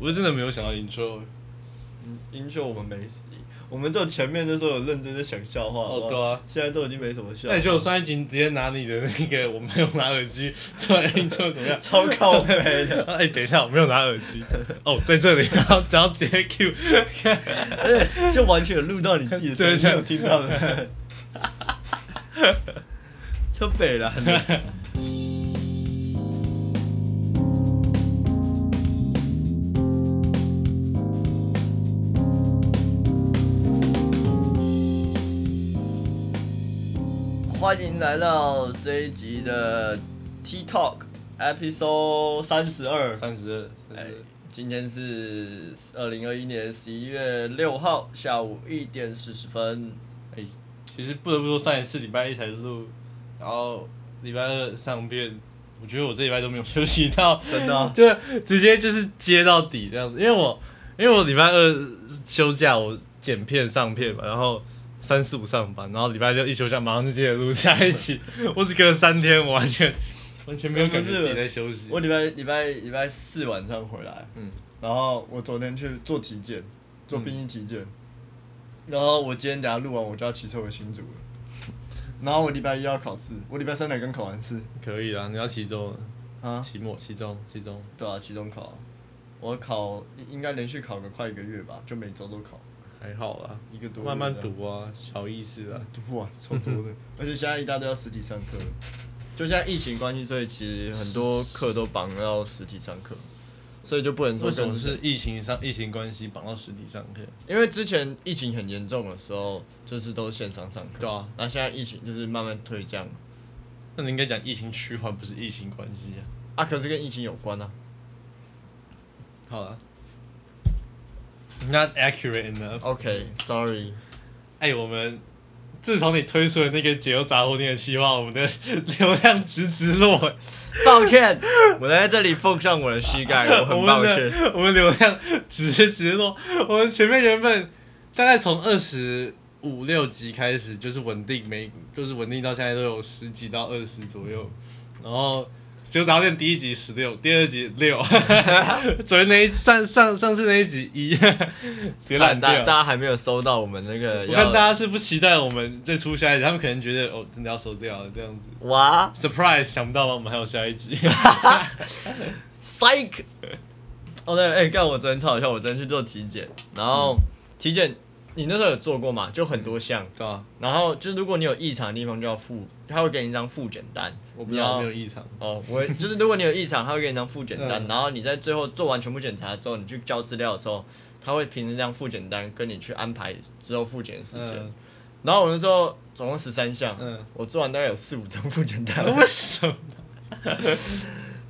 我是真的没有想到 intro。intro 我们没死，我们只有前面的时候有认真的想笑话，哦对啊现在都已经没什么笑那。你觉得我上一集直接拿你的那个我没有拿耳机做来 intro 怎么样？超靠背的，哎、等一下，我没有拿耳机。哦，在这里，然后然后直接 Q，而且 就完全有录到你自己的声音，有听到的。超北了，欢迎来到这一集的 T Talk Episode 三十二。三十二，哎，今天是二零二一年十一月六号下午一点四十分。哎，其实不得不说，上一次礼拜一才录，然后礼拜二上片，我觉得我这礼拜都没有休息到，真的啊 就直接就是接到底这样子。因为我因为我礼拜二休假，我剪片上片嘛，然后三四五上班，然后礼拜六一休假，马上就接着录在一起。我只隔了三天，我完全完全没有感觉自己在休息。我礼拜礼拜礼拜四晚上回来，嗯，然后我昨天去做体检，做病医体检，然后我今天等下录完我就要骑车回新竹了。然后我礼拜一要考试，我礼拜三才刚考完试可以啦，你要期中，啊，期末、期中、期中。对啊，期中考，我考应该连续考个快一个月吧，就每周都考还好啦，一个多慢慢读啊，小意思啊。读不完，超多的，而且现在一大堆要实体上课，就现在疫情关系，所以其实很多课都绑到实体上课，所以就不能说为什么是疫情上疫情关系绑到实体上课？因为之前疫情很严重的时候，就是都是线上上课，对啊，那现在疫情就是慢慢退降那你应该讲疫情趋缓，不是疫情关系啊。啊，可是跟疫情有关啊，好了，Not accurate enough。OK，Sorry，、哎，我们自从你推出了那个解忧杂货店的计划，我们的流量直直落。抱歉，我在这里奉上我的膝盖，我很抱歉。我们流量直直落。我们前面原本大概从二十五六集开始就是稳定，每就是稳定到现在都有十几到二十左右，然后。就早点第一集十六，第二集六，昨天那一上上上次那一集一，别懒大大家还没有收到我们那个我看要大家是不期待我们再出下一集，他们可能觉得哦，真的要收掉了这样子。哇 surprise，想不到吧？我们还有下一集。Psych。哦对，哎、干我昨天超好笑，我昨天去做体检，然后体检你那时候有做过嘛？就很多项，对啊，然后就是如果你有异常的地方就要复，他会给你一张复检单，我不知道你要没有异常。哦，我就是如果你有异常，他会给你一张复检单，嗯然后你在最后做完全部检查之后，你去交资料的时候，他会凭着这张复检单跟你去安排之后复检的时间。嗯然后我那时候总共十三项，嗯，我做完大概有四五张复检单，为什么？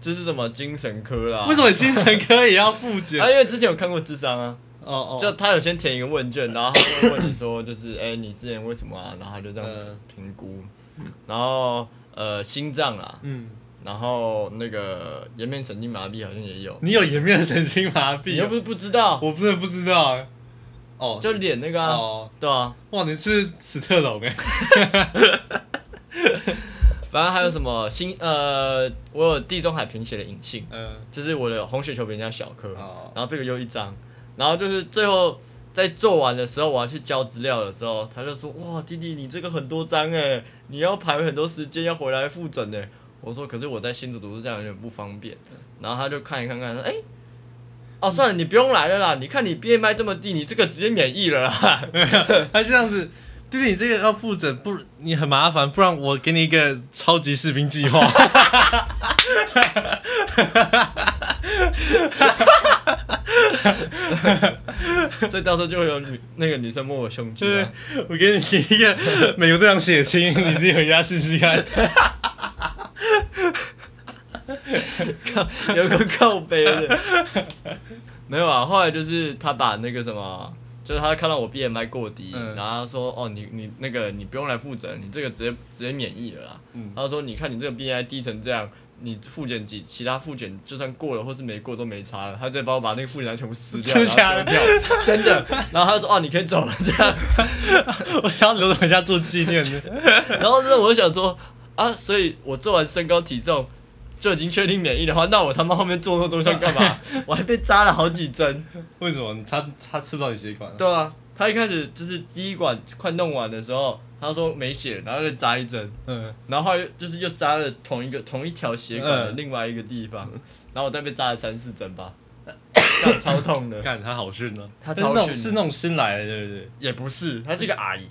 这是什么精神科啦，为什么精神科也要复检？啊，因为之前有看过智商啊，哦哦，就他有先填一个问卷，然后他会问你说，就是哎、你之前为什么啊？然后他就这样嗯。评估，然后呃心脏啦，嗯，然后那个颜面神经麻痹好像也有，你有颜面神经麻痹、你又不是不知道，我真的不知道。哎。哦，就脸那个啊，哦，对啊，哇，你是史特龙哎。反正还有什么心呃，我有地中海贫血的隐性，嗯，就是我的红血球比人家小颗，哦，然后这个又一张，然后就是最后在做完的时候，我要去交资料的时候，他就说哇弟弟你这个很多张哎，你要排很多时间要回来复诊哎，我说可是我在新竹读书这样有点不方便，然后他就看一看看说哎。哦，算了，你不用来了啦。你看你 BMI 这么低，你这个直接免疫了啦。他这样子，弟弟，你这个要复诊，不，你很麻烦，不然我给你一个超级士兵计划。所以到时候就会有女那个女生摸我胸肌就是啊。我给你写一个美国队长血清，你自己回家试试看。靠 有个靠背的，没有啊。后来就是他把那个什么，就是他看到我 BMI 过低，嗯然后他说：“哦，你你那个你不用来负责，你这个直接直接免疫了啦。嗯他说：“你看你这个 BMI 低成这样，你复检几其他复检就算过了或是没过都没差了。”他直接帮我把那个复检单全部撕掉，真的然后丢掉，真的。然后他说：“哦，你可以走了。”这样，我想要留着回家做纪念的。然后呢，我就想说啊，所以我做完身高体重。就已经确定免疫的话，那我他妈后面做那么多项干嘛？我还被扎了好几针。为什么他他吃不到你血管、啊？对啊，他一开始就是第一管快弄完的时候，他说没血，然后就扎一针，嗯，然后就是又扎了同一个同一条血管的嗯另外一个地方，然后我再被扎了三四针吧，干超痛的。看他好训啊！他超训的是那种新来的，对不对？也不是，他是一个阿姨，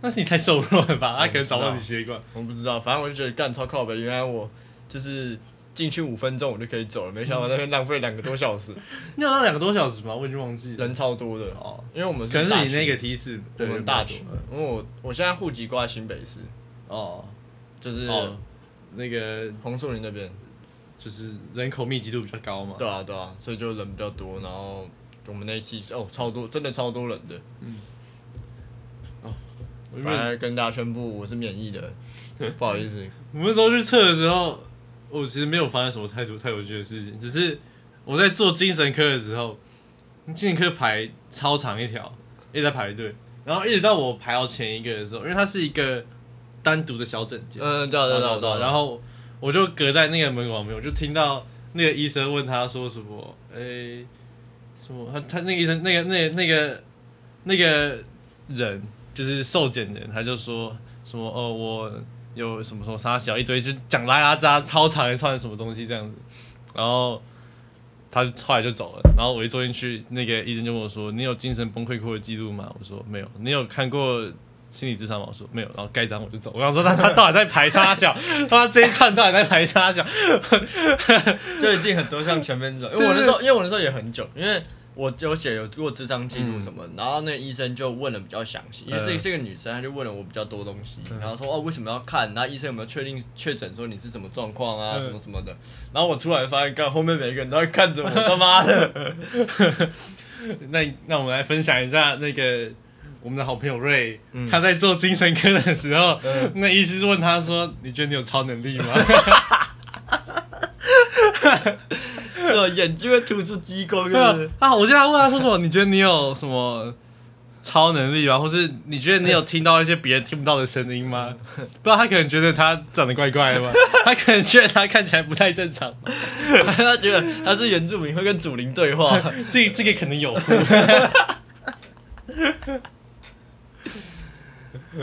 那是你太瘦弱了吧？他可能找不到你血管。我不知道，反正我就觉得干超靠北，原来我就是进去五分钟我就可以走了，没想到那边浪费两个多小时，你有到两个多小时吗？我已经忘记了。人超多的，哦，因为我们可能是你那个梯次，我们大区区。，因为我我现在户籍挂在新北市，哦就是哦，那个红树林那边。就是人口密集度比较高嘛。对啊，对啊，所以就人比较多，然后我们那一期哦超多，真的超多人的。我反而跟大家宣布我是免疫的，不好意思。我们那时候去测的时候，我其实没有发生什么太多太有趣的事情，只是我在做精神科的时候，精神科排超长一条，一直在排队，然后一直到我排到前一个的时候，因为它是一个单独的小诊间，嗯，对对，对啊，对啊。然后我就隔在那个门口旁边，我就听到那个医生问他说什么，诶、什么？他他那个医生那个那个那个那个人就是受检人，他就说什么哦，我有什么什么啥小一堆，就讲拉拉渣超长一串什么东西这样子，然后。他后来就走了，然后我一坐进去，那个医生就问我说：“你有精神崩溃过的记录吗？”我说：“没有。”你有看过心理智商吗？我说没有，然后盖章我就走。我想说他他到底在排沙小，他这一串到底在排沙小？就一定很多像全面走，因为我那时候，因为我那时候也很久，因为我有写有过智商记录什么，然后那个医生就问的比较详细，也是嗯是一个女生，她就问了我比较多东西，然后说哦为什么要看，然后医生有没有确定确诊说你是什么状况啊，嗯。什么什么的，然后我突然发现，看后面每个人都在看着我，他妈的，那那我们来分享一下那个我们的好朋友瑞，嗯。他在做精神科的时候，嗯。那医师问他说：“你觉得你有超能力吗眼睛会突出激光，？”是对啊不是？啊，我记得他问他说什么？你觉得你有什么？超能力吗？或是你觉得你有听到一些别人听不到的声音吗？不知道他可能觉得他长得怪怪的吧，他可能觉得他看起来不太正常。他觉得他是原住民会跟祖灵对话，这这个可能有。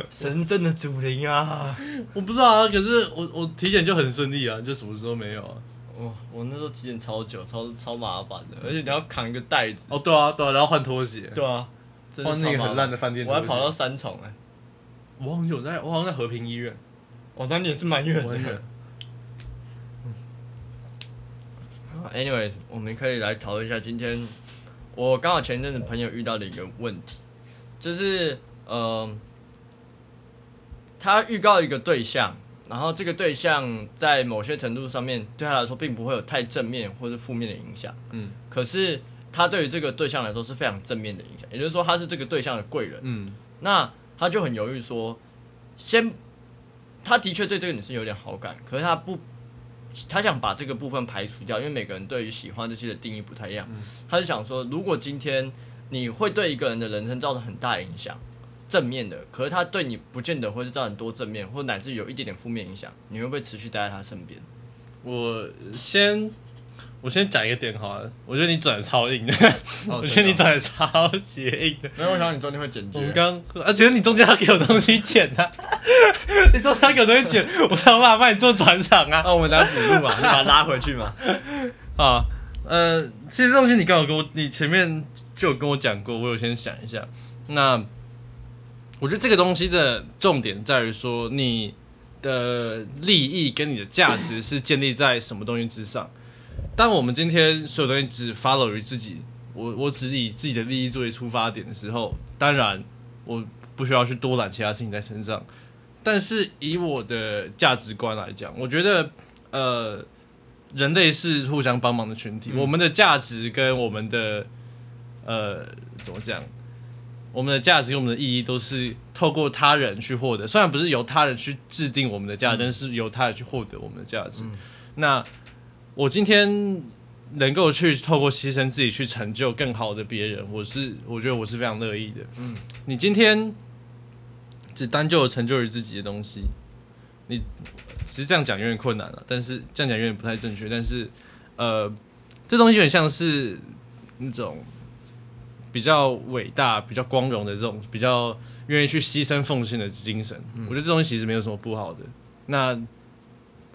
神圣的祖灵啊！我不知道啊，可是我我体检就很顺利啊，就什么时候没有啊？哇，我那时候体检超久，超超麻烦的，而且你要扛一个袋子。哦，对啊，对啊，然后换拖鞋，对啊，真换那个很烂的饭店拖鞋。我还跑到三重哎、我好像有在，我好像在和平医院，我当年也是蛮远的我很远。。Anyways，我们可以来讨论一下今天我刚好前阵子朋友遇到的一个问题，就是呃，他预告一个对象，然后这个对象在某些程度上面对他来说并不会有太正面或是负面的影响，嗯可是他对于这个对象来说是非常正面的影响，也就是说他是这个对象的贵人。嗯那他就很犹豫说，先，他的确对这个女生有点好感，可是他不，他想把这个部分排除掉，因为每个人对于喜欢这些的定义不太一样。他就想说，如果今天你会对一个人的人生造成很大的影响，正面的，可是他对你不见得会是造成多正面，或乃至有一点点负面影响，你会不会持续待在他身边？我先我先讲一个点好了，我觉得你转的超硬的，哦我觉得你转的超级硬的。没有，我想你中间会剪辑我。刚，而且你中间要给我东西剪啊，你中间要给我东西剪，我才有办法帮你做转场啊。那、我们来补录嘛，你把它拉回去嘛。啊，呃，其实这东西你刚好跟我，你前面就有跟我讲过，我有先想一下。那我觉得这个东西的重点在于说，你的利益跟你的价值是建立在什么东西之上。当我们今天所有东西只 follow 于自己，我我只以自己的利益作为出发点的时候，当然我不需要去多揽其他事情在身上。但是以我的价值观来讲，我觉得呃，人类是互相帮忙的群体，嗯我们的价值跟我们的呃怎么讲？我们的价值跟我们的意义都是透过他人去获得，虽然不是由他人去制定我们的价值，但是由他人去获得我们的价值。那我今天能够去透过牺牲自己去成就更好的别人，我是我觉得我是非常乐意的。嗯，你今天只单就成就于自己的东西，你其实这样讲有点困难了，但是这样讲有点不太正确，但是呃，这东西有点像是那种比较伟大、比较光荣的这种比较愿意去牺牲奉献的精神。我觉得这东西其实没有什么不好的。那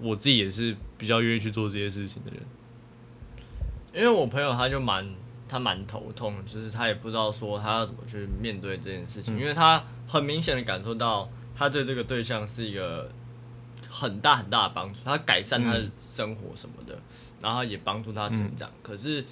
我自己也是比较愿意去做这些事情的人。因为我朋友他就蛮他蛮头痛，就是他也不知道说他要怎么去面对这件事情，因为他很明显的感受到他对这个对象是一个很大很大的帮助，他改善他的生活什么的，然后也帮助他成长。可是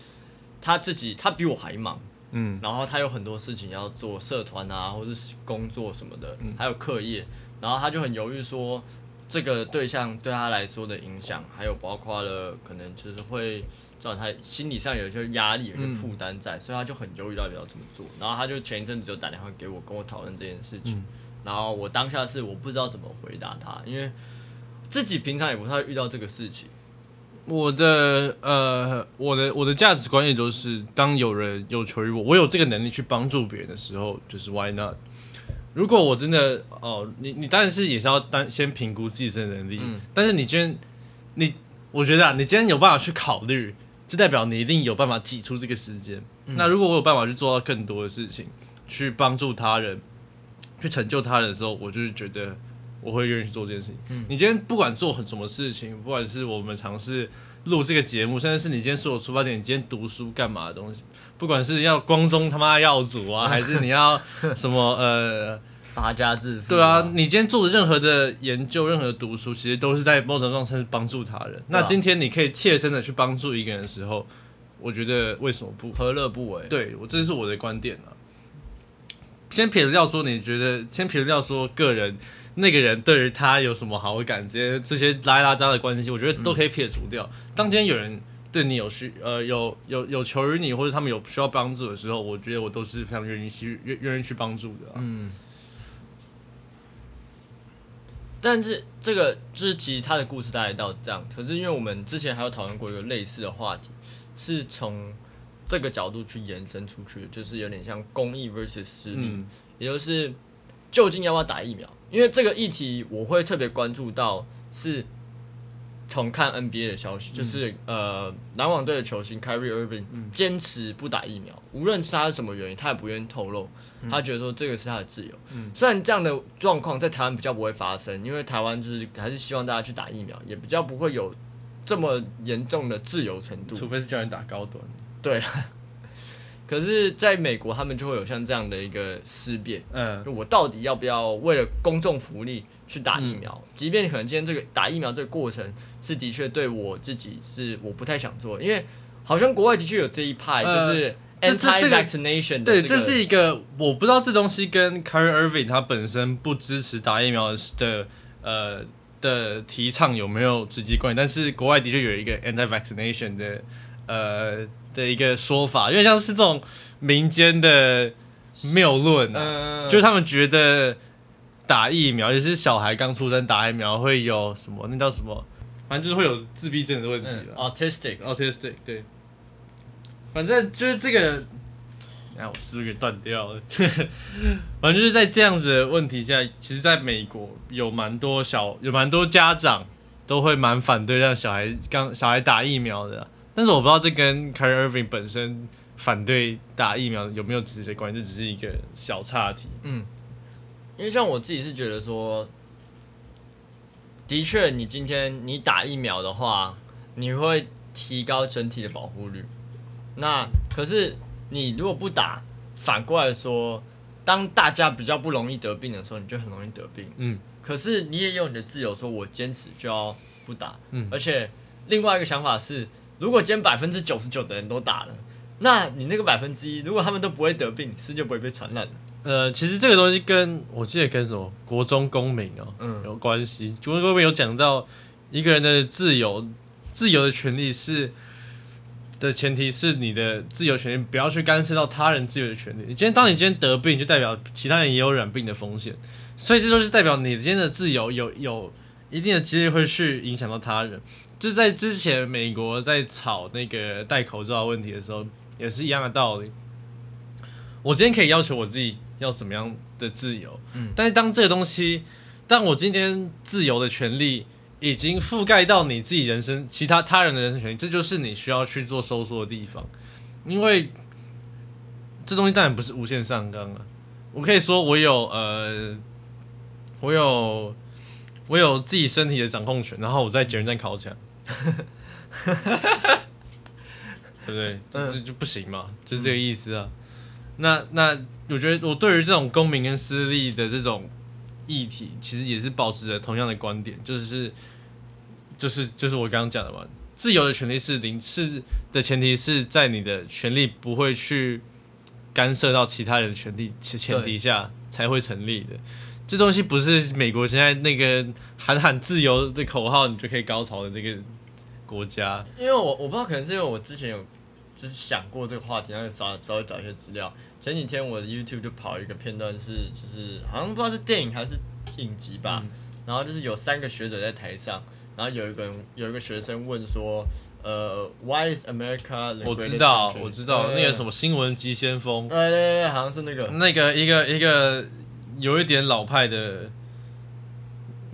他自己他比我还忙，嗯然后他有很多事情要做，社团啊，或者是工作什么的，还有课业，然后他就很犹豫说，这个对象对他来说的影响，还有包括了可能就是会造成他心理上有一些压力、有一些负担在，所以他就很犹豫到底要怎么做。然后他就前一阵子就打电话给我，跟我讨论这件事情。然后我当下是我不知道怎么回答他，因为自己平常也不太会遇到这个事情。我的呃，我的我的价值观也就是，当有人有求于我，我有这个能力去帮助别人的时候，就是 why not？如果我真的哦，你你当然是也是要单先评估自身能力，嗯但是你今天你，我觉得啊，你今天有办法去考虑，就代表你一定有办法挤出这个时间。那如果我有办法去做到更多的事情，去帮助他人，去成就他人的时候，我就是觉得我会愿意去做这件事情。你今天不管做很什么事情，不管是我们尝试录这个节目，甚至是你今天所有出发点，你今天读书干嘛的东西，不管是要光宗他妈耀祖啊，还是你要什么呃，发家致富、对啊，你今天做的任何的研究、任何的读书，其实都是在某种状态是帮助他人。那今天你可以切身的去帮助一个人的时候，我觉得为什么不？何乐不为？对我这是我的观点啊。先撇除掉说，你觉得先撇除掉说个人那个人对于他有什么好感，这些这些拉拉渣的关系，我觉得都可以撇除掉。当今天有人对你有需呃有有有求于你，或者他们有需要帮助的时候，我觉得我都是非常愿意去愿愿意去帮助的、啊。嗯。但是这个就是其实他的故事大概到这样，可是因为我们之前还有讨论过一个类似的话题，是从这个角度去延伸出去的，就是有点像公益 versus 私利，嗯也就是究竟要不要打疫苗？因为这个议题我会特别关注到是从看 NBA 的消息，就是呃篮网队的球星 Kyrie Irving 坚持不打疫苗，无论是他是什么原因，他也不愿意透露。他觉得说这个是他的自由。虽然这样的状况在台湾比较不会发生，因为台湾就是还是希望大家去打疫苗，也比较不会有这么严重的自由程度。除非是叫你打高端。对，可是在美国他们就会有像这样的一个思辨。嗯就我到底要不要为了公众福利去打疫苗？即便可能今天这个打疫苗这个过程是的确对我自己是我不太想做，因为好像国外的确有这一派，呃就是这是这个 anti-vaccination 的对，这是一个我不知道这东西跟 Kyrie Irving 他本身不支持打疫苗的呃的提倡有没有直接关系，但是国外的确有一个 anti-vaccination 的呃的一个说法，因为像是这种民间的谬论啊，嗯，就是他们觉得打疫苗，尤其是小孩刚出生打疫苗会有什么，那叫什么，反正就是会有自闭症的问题嗯了。autistic，autistic，对，反正就是这个，哎，我思路给断掉了。反正就是在这样子的问题下，其实在美国有蛮多小，有蛮多家长都会蛮反对让小孩刚小孩打疫苗的啊、但是我不知道这跟 Kyrie Irving 本身反对打疫苗有没有直接关系，这只是一个小岔题。嗯，因为像我自己是觉得说，的确，你今天你打疫苗的话，你会提高整体的保护率。那可是你如果不打，反过来说，当大家比较不容易得病的时候，你就很容易得病。嗯，可是你也有你的自由，说我坚持就要不打。嗯而且另外一个想法是，如果今天百分之九十九的人都打了，那你那个百分之一，如果他们都不会得病，是就不会被传染了。呃，其实这个东西跟我记得跟什么国中公民哦、嗯有关系。国中公民有讲到一个人的自由，自由的权利是的前提是你的自由权利不要去干涉到他人自由的权利。你今天当你今天得病，就代表其他人也有染病的风险，所以这就是代表你今天的自由有有一定的几率会去影响到他人。就在之前美国在吵那个戴口罩的问题的时候，也是一样的道理。我今天可以要求我自己要怎么样的自由，嗯但是当这个东西当我今天自由的权利已经覆盖到你自己人生、其他他人的人生权利，这就是你需要去做收缩的地方。因为这东西当然不是无限上纲啊。我可以说我有呃，我有我有自己身体的掌控权，然后我在捷运站烤墙，对不对？这这就不行嘛，就是这个意思啊。那那我觉得我对于这种公民跟私利的这种议题，其实也是保持着同样的观点，就是就是就是我刚刚讲的嘛，自由的权利是零是的前提是在你的权利不会去干涉到其他人的权利前前提下才会成立的。这东西不是美国现在那个喊喊自由的口号你就可以高潮的这个国家。因为我我不知道，可能是因为我之前有就是想过这个话题，然后找稍微找一些资料。前几天我的 YouTube 就跑一个片段，是就是好像不知道是电影还是影集吧，然后就是有三个学者在台上，然后有一个人有一个学生问说，呃，Why is America？我知道，我知道那个什么新闻急先锋，对对对，好像是那个那个一个一个有一点老派的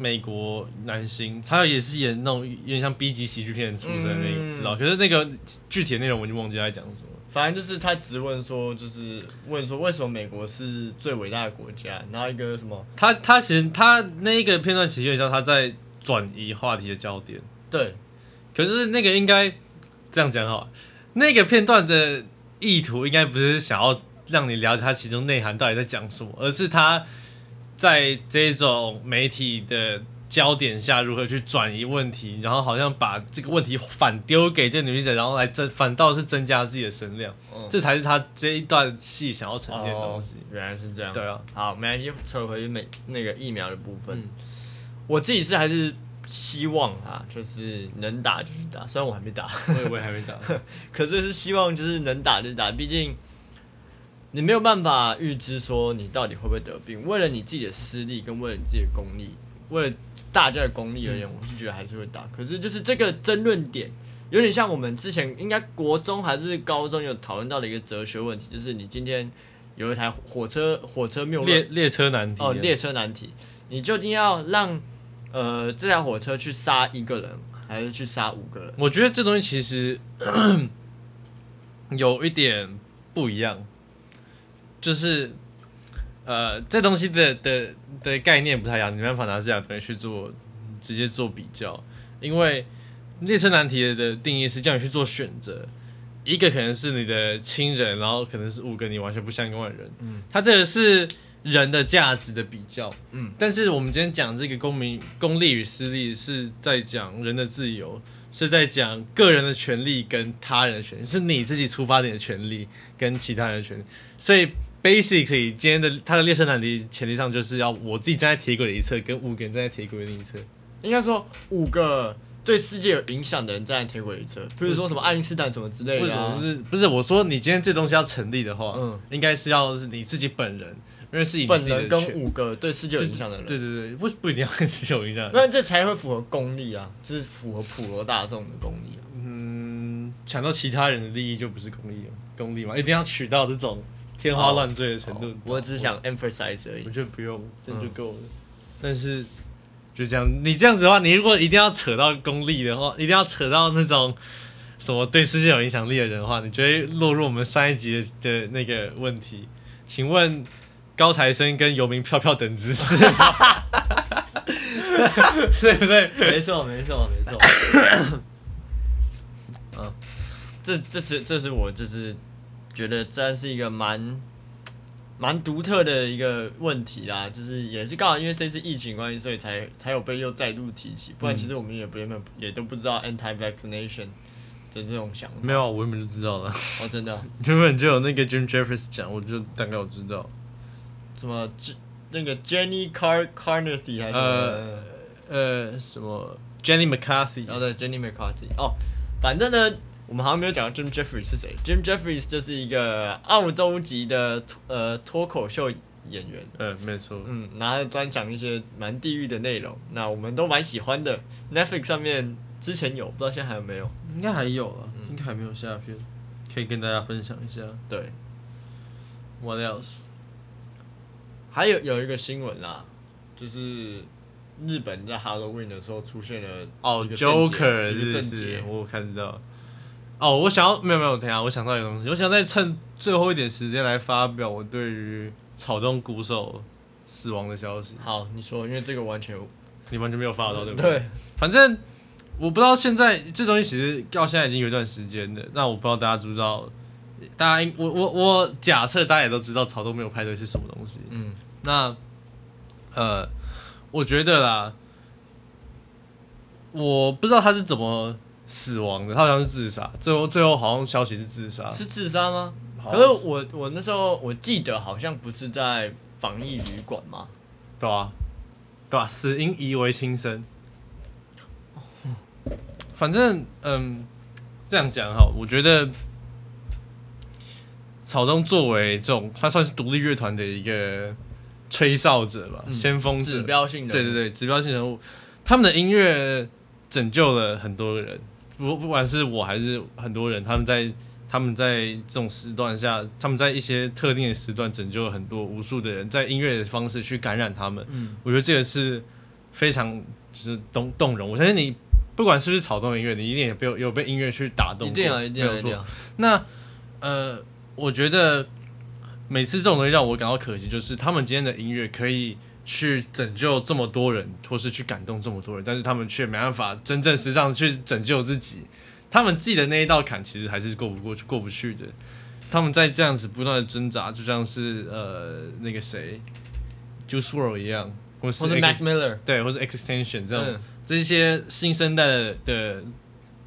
美国男星，他也是演那种有点像 B 级喜剧片出身的那个，知道？可是那个具体的内容我就忘记他讲什么。反正就是他直问说，就是问说为什么美国是最伟大的国家，然后一个什么？他他其实他那一个片段其实有点像他在转移话题的焦点。对，可是那个应该这样讲好，那个片段的意图应该不是想要让你了解他其中内涵到底在讲什么，而是他在这种媒体的。焦点下如何去转移问题，然后好像把这个问题反丢给这女记者，然后来增反倒是增加自己的声量，这才是他这一段戏想要呈现的东西。原来是这样。对啊，好，没关系，扯回美那个疫苗的部分。我自己是还是希望啊，就是能打就是打，虽然我还没打，我我也还没打，可是是希望就是能打就打，毕竟你没有办法预知说你到底会不会得病，为了你自己的私利跟为了你自己的公利。为了大家的功利而言，我是觉得还是会打。可是就是这个争论点，有点像我们之前应该国中还是高中有讨论到的一个哲学问题，就是你今天有一台火车，火车谬列列车难题哦，列车难题，你究竟要让呃这台火车去杀一个人，还是去杀五个人？我觉得这东西其实 有一点不一样，就是。呃，这东西的的的概念不太一样，你没办法拿这两东西去做直接做比较，因为列车难题的定义是叫你去做选择，一个可能是你的亲人，然后可能是五个你完全不相关的人，嗯，它这个是人的价值的比较，嗯，但是我们今天讲这个公民公利与私利是在讲人的自由，是在讲个人的权利跟他人的权利，是你自己出发点的权利跟其他人的权利，所以。Basically，今天的他的列车难题前提上就是要我自己站在铁轨的一侧，跟五个人站在铁轨的另一侧。应该说五个对世界有影响的人站在铁轨一侧，比如说什么爱因斯坦什么之类的。为什么不是？不是我说你今天这东西要成立的话，嗯，应该是要是你自己本人，因为是以本人跟五个对世界有影响的人。对对对，不不一定要跟世界有影响。那这才会符合公利啊，就是符合普罗大众的公利。嗯，抢到其他人的利益就不是公利了，公利嘛，一定要取到这种。天花乱坠的程度，我只是想 emphasize 而已。我觉得不用，这就够了。但是就这样，你这样子的话，你如果一定要扯到功利的话，一定要扯到那种什么对世界有影响力的人的话，你就会落入我们上一集的那个问题。请问高材生跟游民票票等值是？对不对？没错，没错，没错。嗯，这这次这是我这是。觉得这是一个蛮 蛮独特的一个问题啦，就是也是刚好因为这次疫情关系，所以才才有被又再度提起，不然其实我们也不原本也都不知道 anti vaccination 的这种想法。没有，我原本就知道了。哦，真的，原本就有那个 Jim Jeffries 讲，我就大概我知道。什么？那个 Jenny Car Carnathy 还是呃呃什么 Jenny McCarthy？哦对，Jenny McCarthy。哦，反正呢。我们好像没有讲到 Jim Jeffries 是谁。Jim Jeffries 就是一个澳洲籍的呃脱口秀演员。嗯，没错。嗯，然后专讲一些蛮地域的内容，那我们都蛮喜欢的。Netflix 上面之前有，不知道现在还有没有？应该还有啊，应该还没有下片，可以跟大家分享一下。对。What else？还有有一个新闻啦，就是日本在 Halloween 的时候出现了哦，Joker 是不是？我有看到。哦，我想要没有没有，等一下我想到一个东西，我想再趁最后一点时间来发表我对于草东鼓手死亡的消息。好，你说，因为这个完全你完全没有发到对不对？对，反正我不知道现在这东西其实到现在已经有一段时间了，那我不知道大家知不知道，大家应我我我假设大家也都知道草东没有派对是什么东西。嗯，那呃，我觉得啦，我不知道他是怎么死亡的，他好像是自杀，最后最后好像消息是自杀。是自杀吗？可是我我那时候我记得好像不是在防疫旅馆吗？对啊，对啊，死因疑为轻生。反正嗯，这样讲哈，我觉得草东作为这种，他算是独立乐团的一个吹哨者吧，嗯先锋者指，标性的，对对，对，指标性人物，他们的音乐拯救了很多人，不不管是我还是很多人，他们在他们在这种时段下，他们在一些特定的时段拯救了很多无数的人，在音乐的方式去感染他们。嗯，我觉得这个是非常就是动动容。我相信你不管是不是草动音乐，你一定也被有被音乐去打动过，一定啊，一定啊，一定啊，那呃，我觉得每次这种东西让我感到可惜，就是他们今天的音乐可以去拯救这么多人，或是去感动这么多人，但是他们却没办法真正实际上去拯救自己。他们自己的那一道坎其实还是过不过去、过不去的。他们在这样子不断的挣扎，就像是呃那个谁，Juice World 一样，或是 Mac Miller 对，或是 Extension 这样嗯这些新生代的的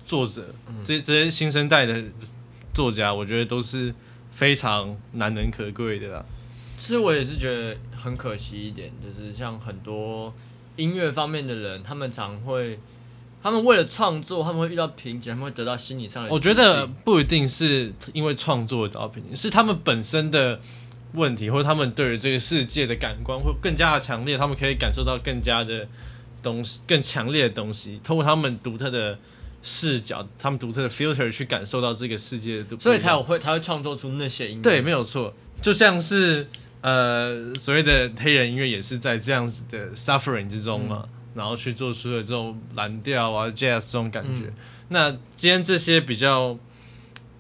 作者，嗯这这些新生代的作家，我觉得都是非常难能可贵的啦。其实我也是觉得很可惜一点，就是像很多音乐方面的人，他们常会，他们为了创作，他们会遇到瓶颈，他们会得到心理上的。我觉得，不一定是因为创作的瓶颈，是他们本身的问题，或者他们对于这个世界的感官会更加的强烈，他们可以感受到更加的东西，更强烈的东西，通过他们独特的视角，他们独特的 filter 去感受到这个世界的，所以才有会，才会创作出那些音乐。对，没有错，就像是呃所谓的黑人音乐也是在这样子的 suffering 之中嘛，然后去做出了这种蓝调啊 jazz 这种感觉。嗯那今天这些比较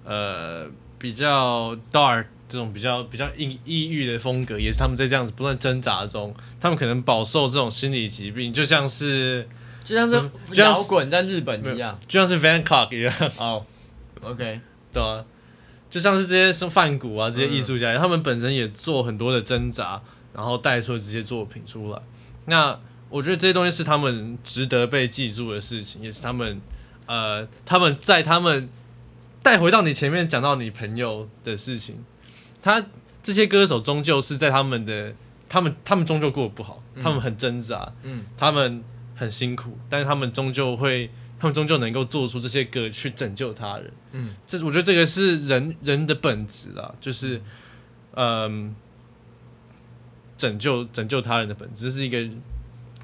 呃比较 dark 这种比较比较抑抑郁的风格，也是他们在这样子不断挣扎中，他们可能饱受这种心理疾病，就像是就像是就像摇滚在日本一样。就像是 Van Gogh 一样。哦，OK，对啊，就像是这些是梵谷啊，这些艺术家，他们本身也做很多的挣扎，然后带出了这些作品出来。那我觉得这些东西是他们值得被记住的事情，也是他们呃他们在他们带回到你前面讲到你朋友的事情，他这些歌手终究是在他们的他们他们终究过得不好，他们很挣扎，嗯，他们很辛苦，但是他们终究会，他们终究能够做出这些歌去拯救他人。嗯，这我觉得这个是人人的本质啦，就是嗯，拯救拯救他人的本质，这是一个，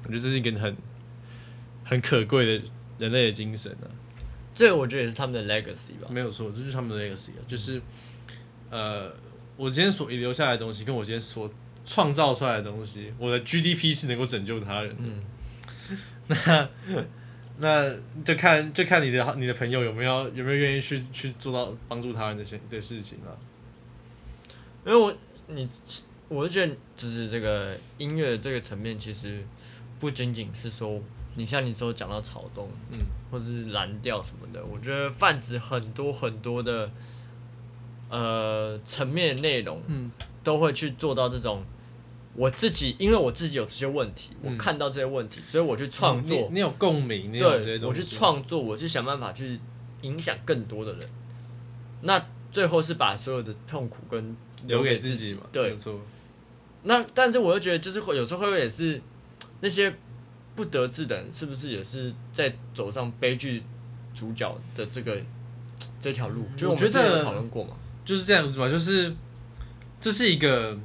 我觉得这是一个很很可贵的人类的精神啊。这个我觉得也是他们的 legacy 吧。没有错，这就是他们的 legacy 啊，就是呃，我今天所遗留下来的东西，跟我今天所创造出来的东西，我的 GDP 是能够拯救他人的。嗯，那就看就看你的你的朋友有没有有没有愿意去去做到帮助他人的些的事情了。因为我你我是觉得，就是这个音乐这个层面，其实不仅仅是说，你像你说讲到草东，嗯，或者是蓝调什么的，我觉得泛指很多很多的呃层面内容，嗯，都会去做到这种。我自己，因为我自己有这些问题，嗯我看到这些问题，所以我去创作，你你有共鸣，你有对，我去创作，我去想办法去影响更多的人。那最后是把所有的痛苦跟留给自自己嘛，对。那但是我又觉得，就是会有时候会不会也是那些不得志的人，是不是也是在走上悲剧主角的这个这条路？就我们我觉得之前有讨论过嘛。就是这样子嘛，就是这是一个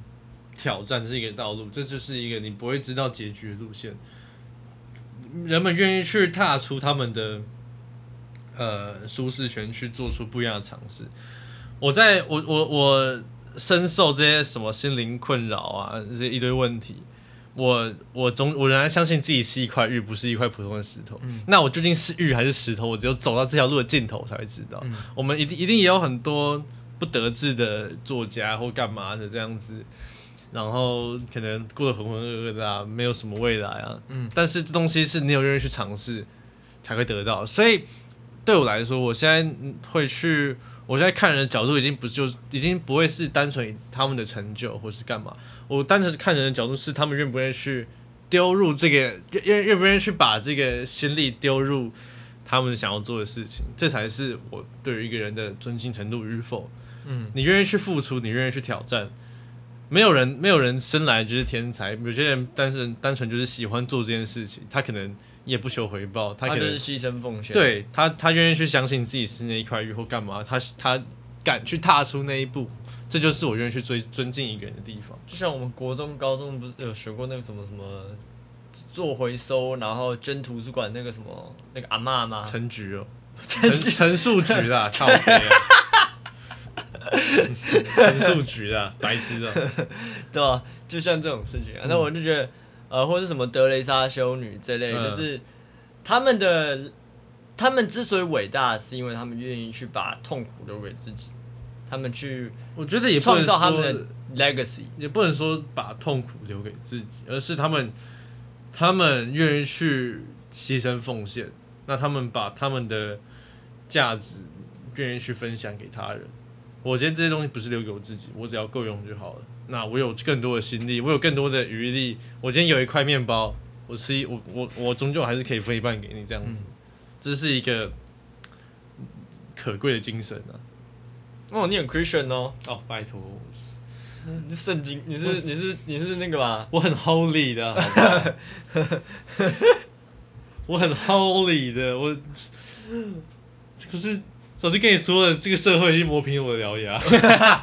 挑战，这是一个道路，这就是一个你不会知道结局的路线。人们愿意去踏出他们的呃舒适圈，去做出不一样的尝试。我在我我我深受这些什么心灵困扰啊，这些一堆问题。我我总我仍然相信自己是一块玉，不是一块普通的石头。嗯那我究竟是玉还是石头？我只有走到这条路的尽头，我才会知道。嗯我们一定一定也有很多不得志的作家或干嘛的这样子，然后可能过得浑浑噩噩的啊，没有什么未来啊。嗯但是这东西是你有愿意去尝试才会得到，所以对我来说，我现在嗯会去，我现在看人的角度已经不就已经不会是单纯以他们的成就或是干嘛，我单纯看人的角度是他们愿不愿意去丢入这个愿愿愿不愿意去把这个心力丢入他们想要做的事情，这才是我对于一个人的尊敬程度与否。嗯你愿意去付出，你愿意去挑战。没有人，没有人生来就是天才。有些人单纯单纯就是喜欢做这件事情，他可能也不求回报，他可能就是牺牲奉献。，对他，他愿意去相信自己是那一块玉或干嘛，他他敢去踏出那一步，这就是我愿意去追尊敬一个人的地方。就像我们国中、高中不是有学过那个什么什么做回收，然后捐图书馆那个什么那个阿嬷吗？陈菊哦，陈陈树菊啦，靠背啊，陈述局啊，白痴啊、对啊，就像这种事情啊，那我就觉得，呃，或者什么德雷莎修女这类，嗯。就是他们的，他们之所以伟大，是因为他们愿意去把痛苦留给自己，他们去我觉得也不创能造他们的 legacy。也不能说把痛苦留给自己，而是他们他们愿意去牺牲奉献，那他们把他们的价值愿意去分享给他人。我觉得这些东西不是留给我自己，我只要够用就好了。那我有更多的心力，我有更多的余力。我今天有一块面包，我吃一我我我终究还是可以分一半给你，这样子，这是一个可贵的精神啊！哦，你很 Christian 哦，哦，拜托，你是圣经，你是你是你是那个吧？我很 holy 的，好不好？我很 holy 的，我可是早就跟你说了，这个社会已经磨平了我的獠牙，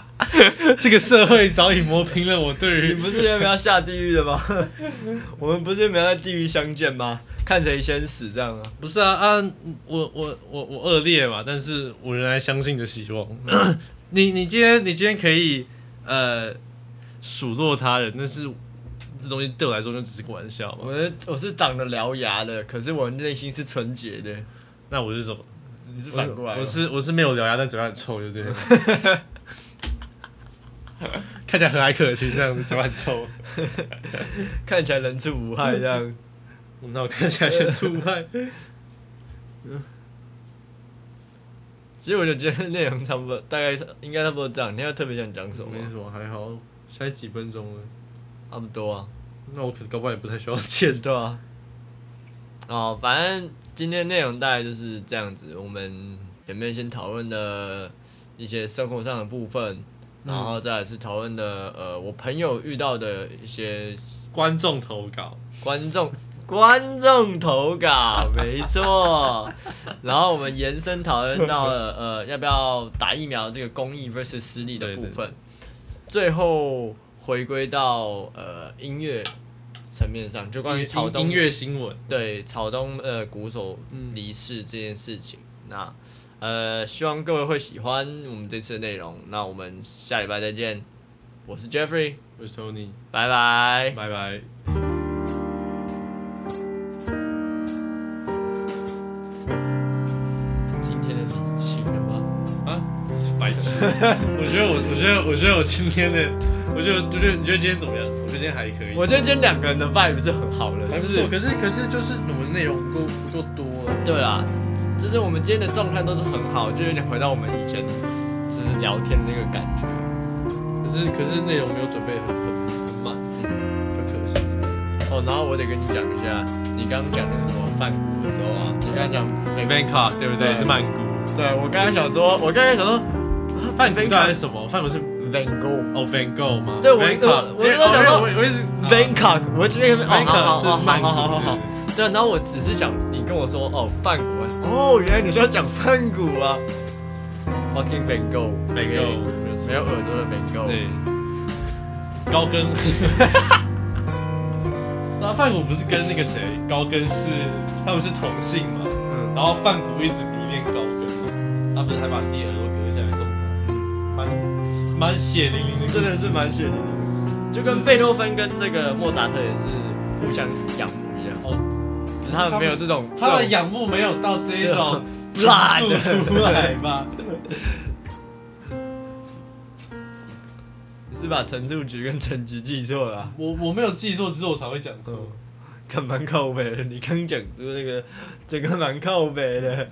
这个社会早已磨平了我对于你不是要不要下地狱的吗？我们不是没有在地狱相见吗？看谁先死这样啊？不是啊啊，我我我我恶劣嘛，但是我仍然相信着希望。你你今天你今天可以呃数落他人，但是这东西对我来说就只是个玩笑嘛。我是我是长得獠牙的，可是我内心是纯洁的。那我是什么？你是反过来我我是我是没有獠牙，但嘴巴很臭，对不对？看起来和蔼可亲，这样子嘴巴很臭。看起来人畜无害这样。那我看起来人畜无害。其实我就觉得内容差不多，大概应该差不多这样。你要特别想讲什么吗？没什么，还好。现在几分钟了，差不多啊。那我可能搞不好也不太需要剪。对啊。哦，反正今天内容大概就是这样子。我们前面先讨论的一些生活上的部分，然后再来是讨论的呃我朋友遇到的一些观众投稿，观众 观众投稿，没错。然后我们延伸讨论到了呃要不要打疫苗这个公益 versus 私利的部分，最后回归到呃音乐层面上，就关于草东音乐新闻。对草东呃鼓手嗯离世这件事情。那呃希望各位会喜欢我们这次的内容。那我们下礼拜再见，我是 Jeffrey，我是 Tony，拜拜。拜拜。今天的你醒了吗？啊，白痴！我觉得我，我觉得，我觉得我今天的，我觉得，我觉得，你觉得今天怎么样？我觉得今天还可以。我觉得今天两个人的 vibe 是很好的，就是可是可是就是我们内容不够不够多了。对啦，就是我们今天的状态都是很好，就有点回到我们以前就是聊天的那个感觉。可是可是内容没有准备很很很满，就可惜。哦，然后我得跟你讲一下，你刚刚讲那个什么梵谷的时候啊，你刚刚讲 Bangkok 对不对？对是曼谷。对我刚刚想说，我刚刚想说梵谷到底是什么？范谷是 Van Gogh。哦 Van Gogh 吗？对我我我我我我一直 Bangkok，我这边哦，好好 Bangkok 好好是曼谷好好好，对，然后我只是想你跟我说哦范谷啊，哦，原来你是要讲范谷啊，fucking Van Gogh，Van Gogh 没有耳朵的 Van Gogh，对，高跟。那范谷不是跟那个谁高跟是他们是同性嘛？嗯，然后范谷一直迷恋高跟，他不是还把自己耳朵蛮蛮血淋淋的，真的是蛮血淋淋的。就跟贝多芬跟那个莫扎特也是互相仰慕一样，哦，只是他们没有这种他的仰慕没有到这一种辣的出来吧？你是把陈树菊跟陈菊记错了啊、我我没有记错，之后我才会讲错。看蛮靠北的，你刚讲出那个整个蛮靠北的。